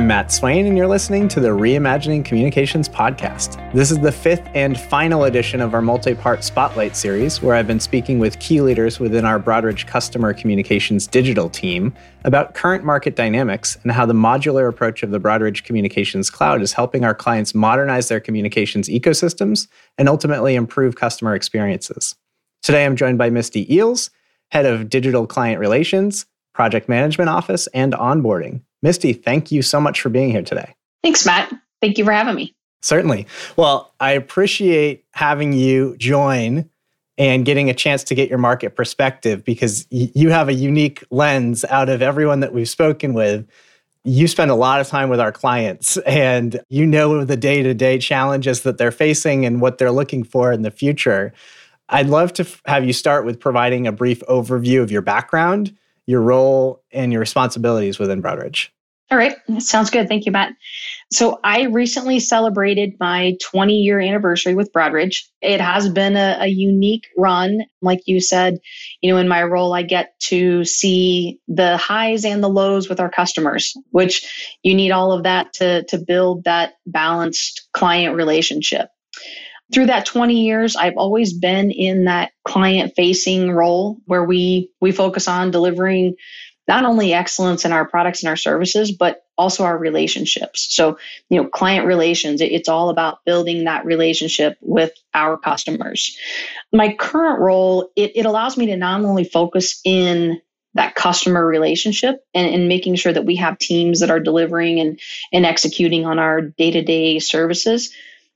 I'm Matt Swain, and you're listening to the Reimagining Communications podcast. This is the fifth and final edition of our multi part Spotlight series, where I've been speaking with key leaders within our Broadridge customer communications digital team about current market dynamics and how the modular approach of the Broadridge Communications Cloud is helping our clients modernize their communications ecosystems and ultimately improve customer experiences. Today, I'm joined by Misty Eels, Head of Digital Client Relations, Project Management Office, and Onboarding. Misty, thank you so much for being here today. Thanks, Matt. Thank you for having me. Certainly. Well, I appreciate having you join and getting a chance to get your market perspective because you have a unique lens out of everyone that we've spoken with. You spend a lot of time with our clients and you know the day to day challenges that they're facing and what they're looking for in the future. I'd love to have you start with providing a brief overview of your background your role and your responsibilities within Broadridge. All right. Sounds good. Thank you, Matt. So I recently celebrated my 20 year anniversary with Broadridge. It has been a, a, unique run. Like you said, you know, in my role, I get to see the highs and the lows with our customers, which you need all of that to, to build that balanced client relationship through that 20 years i've always been in that client facing role where we we focus on delivering not only excellence in our products and our services but also our relationships. So you know client relations it's all about building that relationship with our customers. My current role it, it allows me to not only focus in that customer relationship and, and making sure that we have teams that are delivering and, and executing on our day-to-day services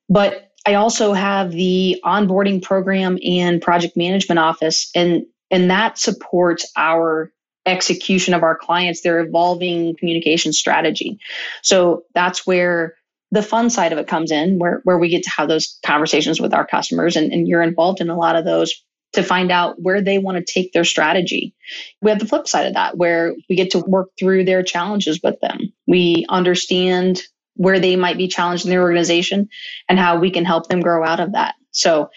but I also have the onboarding program and project management office, and and that supports our execution of our clients, their evolving communication strategy. So that's where the fun side of it comes in, where where we get to have those conversations with our customers, and, and you're involved in a lot of those to find out where they want to take their strategy. We have the flip side of that, where we get to work through their challenges with them. We understand where they might be challenged in their organization and how we can help them grow out of that. So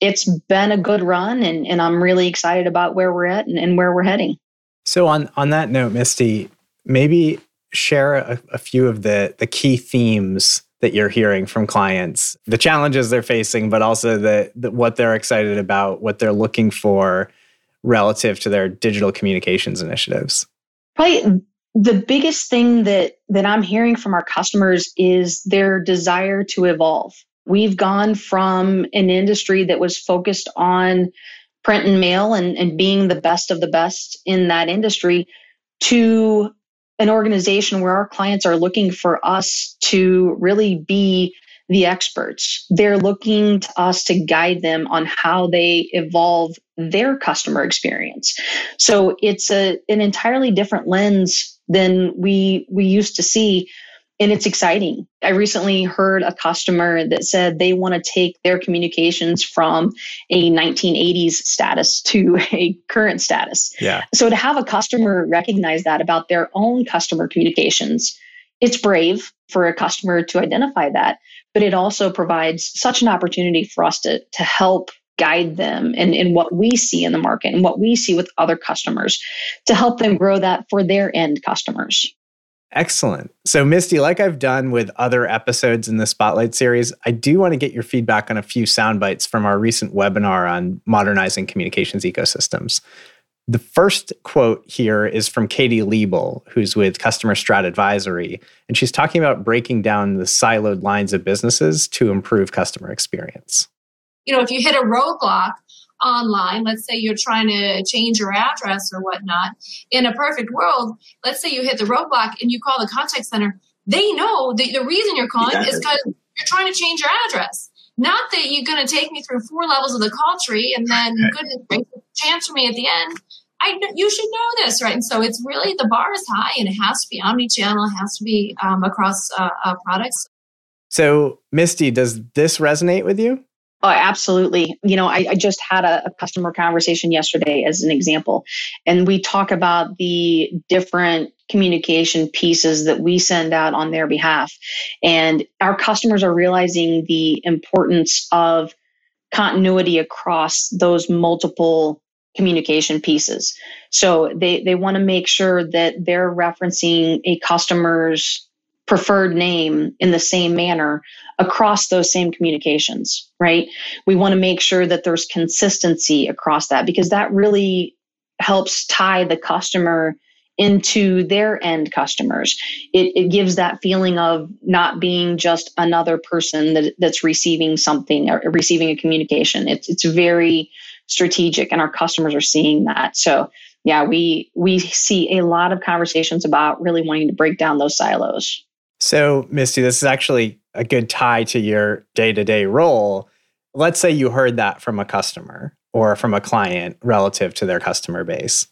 it's been a good run and, and I'm really excited about where we're at and, and where we're heading. So on on that note, Misty, maybe share a, a few of the the key themes that you're hearing from clients, the challenges they're facing, but also the, the what they're excited about, what they're looking for relative to their digital communications initiatives. Probably the biggest thing that that I'm hearing from our customers is their desire to evolve. We've gone from an industry that was focused on print and mail and, and being the best of the best in that industry to an organization where our clients are looking for us to really be the experts. They're looking to us to guide them on how they evolve their customer experience. So it's a an entirely different lens than we we used to see and it's exciting. I recently heard a customer that said they want to take their communications from a 1980s status to a current status. Yeah. So to have a customer recognize that about their own customer communications, it's brave for a customer to identify that, but it also provides such an opportunity for us to to help guide them in, in what we see in the market and what we see with other customers to help them grow that for their end customers. Excellent. So, Misty, like I've done with other episodes in the Spotlight series, I do want to get your feedback on a few sound bites from our recent webinar on modernizing communications ecosystems. The first quote here is from Katie Liebel, who's with Customer Strat Advisory, and she's talking about breaking down the siloed lines of businesses to improve customer experience you know, if you hit a roadblock online, let's say you're trying to change your address or whatnot, in a perfect world, let's say you hit the roadblock and you call the contact center, they know that the reason you're calling yeah. is because you're trying to change your address. Not that you're going to take me through four levels of the call tree and then goodness gracious, chance for me at the end. I, you should know this, right? And so it's really the bar is high, and it has to be omni-channel, it has to be um, across uh, uh, products. So, Misty, does this resonate with you? Oh, absolutely. You know, I, I just had a, a, customer conversation yesterday as an example, and we talk about the different communication pieces that we send out on their behalf. And our customers are realizing the importance of continuity across those multiple communication pieces. So they, they want to make sure that they're referencing a customer's preferred name in the same manner across those same communications, right? We want to make sure that there's consistency across that because that really helps tie the customer into their end customers. It, it gives that feeling of not being just another person that, that's receiving something or receiving a communication. It's, it's very strategic and our customers are seeing that. So yeah, we, we see a lot of conversations about really wanting to break down those silos. So Misty, this is actually a good tie to your day to day role. Let's say you heard that from a customer or from a client relative to their customer base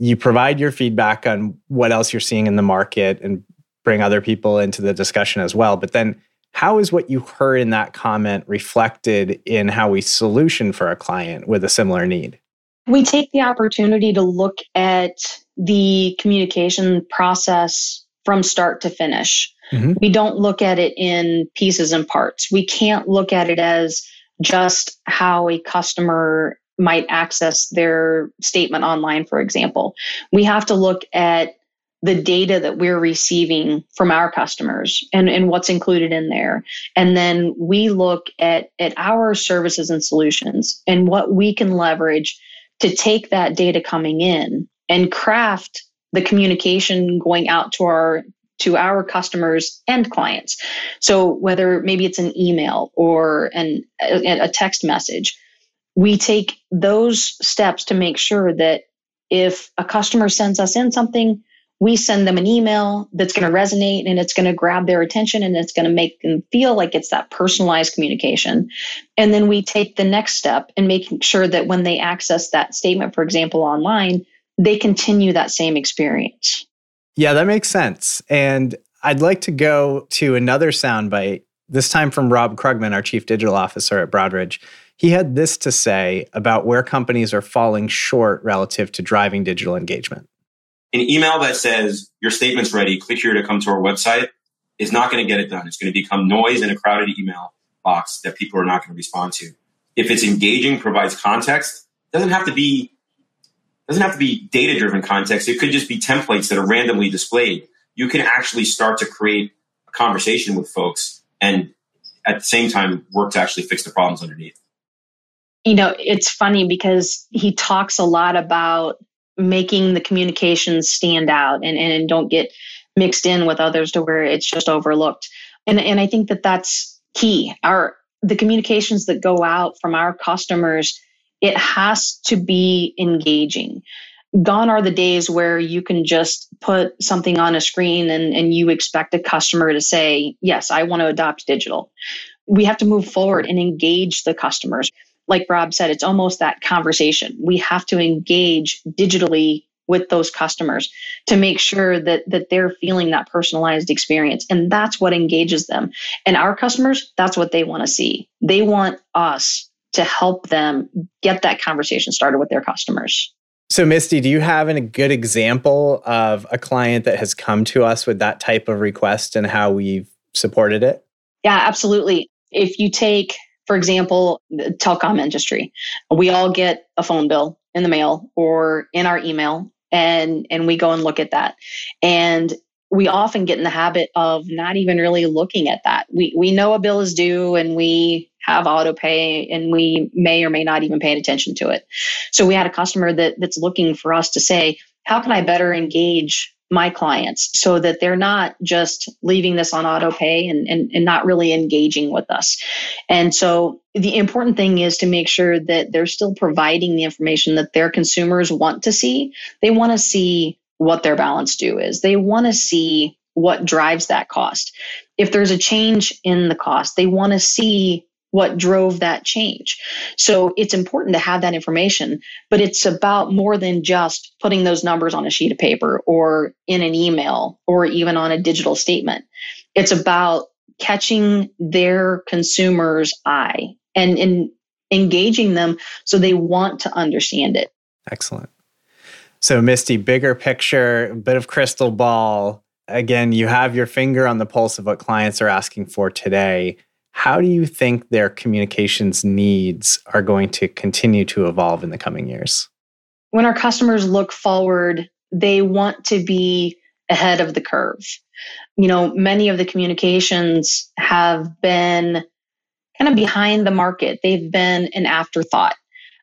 you provide your feedback on what else you're seeing in the market and bring other people into the discussion as well. But then, how is what you heard in that comment reflected in how we solution for a client with a similar need? We take the opportunity to look at the communication process from start to finish. Mm-hmm. We don't look at it in pieces and parts. We can't look at it as just how a customer might access their statement online, for example. We have to look at the data that we're receiving from our customers and, and what's included in there. And then we look at, at our services and solutions and what we can leverage to take that data coming in and craft the communication going out to our to our customers and clients. So whether maybe it's an email or an, a, a text message, we take those steps to make sure that if a customer sends us in something, we send them an email that's going to resonate and it's going to grab their attention and it's going to make them feel like it's that personalized communication. And then we take the next step in making sure that when they access that statement, for example, online, they continue that same experience. Yeah, that makes sense. And I'd like to go to another soundbite, this time from Rob Krugman, our Chief Digital Officer at Broadridge. He had this to say about where companies are falling short relative to driving digital engagement. An email that says, Your statement's ready, click here to come to our website is not going to get it done. It's going to become noise in a crowded email box that people are not going to respond to. If it's engaging, provides context, doesn't have to be doesn't have to be data driven context. It could just be templates that are randomly displayed. You can actually start to create a conversation with folks and at the same time work to actually fix the problems underneath you know, it's funny because he talks a lot about making the communications stand out and, and don't get mixed in with others to where it's just overlooked. And, and I think that that's key. Our the communications that go out from our customers, it has to be engaging. Gone are the days where you can just put something on a screen and, and you expect a customer to say, Yes, I want to adopt digital. We have to move forward and engage the customers like Rob said, it's almost that conversation. We have to engage digitally with those customers to make sure that that they're feeling that personalized experience and that's what engages them and our customers that's what they want to see they want us to help them get that conversation started with their customers so misty do you have a good example of a client that has come to us with that type of request and how we've supported it yeah absolutely if you take for example, the telecom industry. We all get a phone bill in the mail or in our email and and we go and look at that. And we often get in the habit of not even really looking at that. We we know a bill is due and we have auto pay and we may or may not even pay attention to it. So we had a customer that that's looking for us to say, how can I better engage my clients so that they're not just leaving this on auto pay and, and, and not really engaging with us. And so the important thing is to make sure that they're still providing the information that their consumers want to see. They want to see what their balance due is. They want to see what drives that cost. If there's a change in the cost, they want to see what drove that change. So it's important to have that information, but it's about more than just putting those numbers on a sheet of paper or in an email or even on a digital statement. It's about catching their consumer's eye and, engaging them so they want to understand it. Excellent. So, Misty, bigger picture, bit of crystal ball. Again, you have your finger on the pulse of what clients are asking for today how do you think their communications needs are going to continue to evolve in the coming years? When our customers look forward, they want to be ahead of the curve. You know, many of the communications have been kind of behind the market, they've been an afterthought.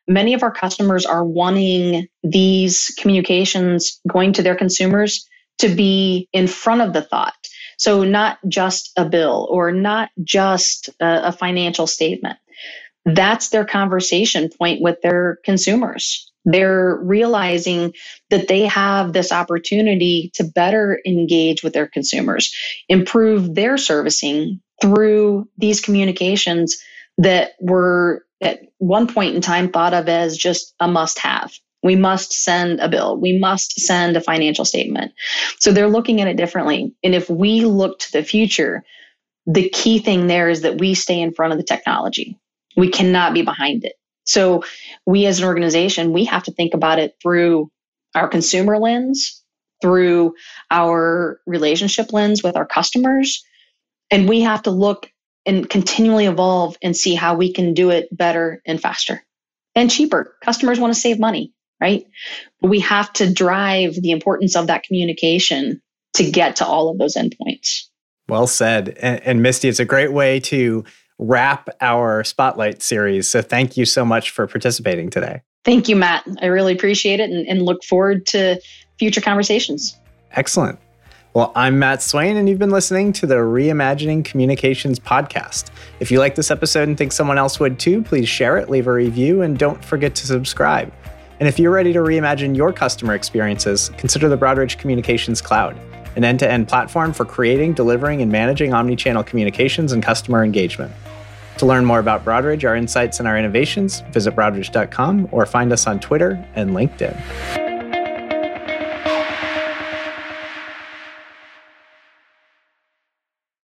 Many of our customers are wanting these communications going to their consumers to be in front of the thought. So, not just a bill or not just a, a financial statement. That's their conversation point with their consumers. They're realizing that they have this opportunity to better engage with their consumers, improve their servicing through these communications that were at one point in time thought of as just a must have. We must send a bill. We must send a financial statement. So they're looking at it differently. And if we look to the future, the key thing there is that we stay in front of the technology. We cannot be behind it. So we as an organization, we have to think about it through our consumer lens, through our relationship lens with our customers. And we have to look and continually evolve and see how we can do it better and faster and cheaper. Customers want to save money, right? But we have to drive the importance of that communication to get to all of those endpoints. Well said. And, and Misty, it's a great way to wrap our spotlight series. So thank you so much for participating today. Thank you, Matt. I really appreciate it and, and look forward to future conversations. Excellent. Well, I'm Matt Swain, and you've been listening to the Reimagining Communications podcast. If you like this episode and think someone else would too, please share it, leave a review, and don't forget to subscribe. And if you're ready to reimagine your customer experiences, consider the Broadridge Communications Cloud, an end to end platform for creating, delivering, and managing omnichannel communications and customer engagement. To learn more about Broadridge, our insights, and our innovations, visit broadridge.com or find us on Twitter and LinkedIn.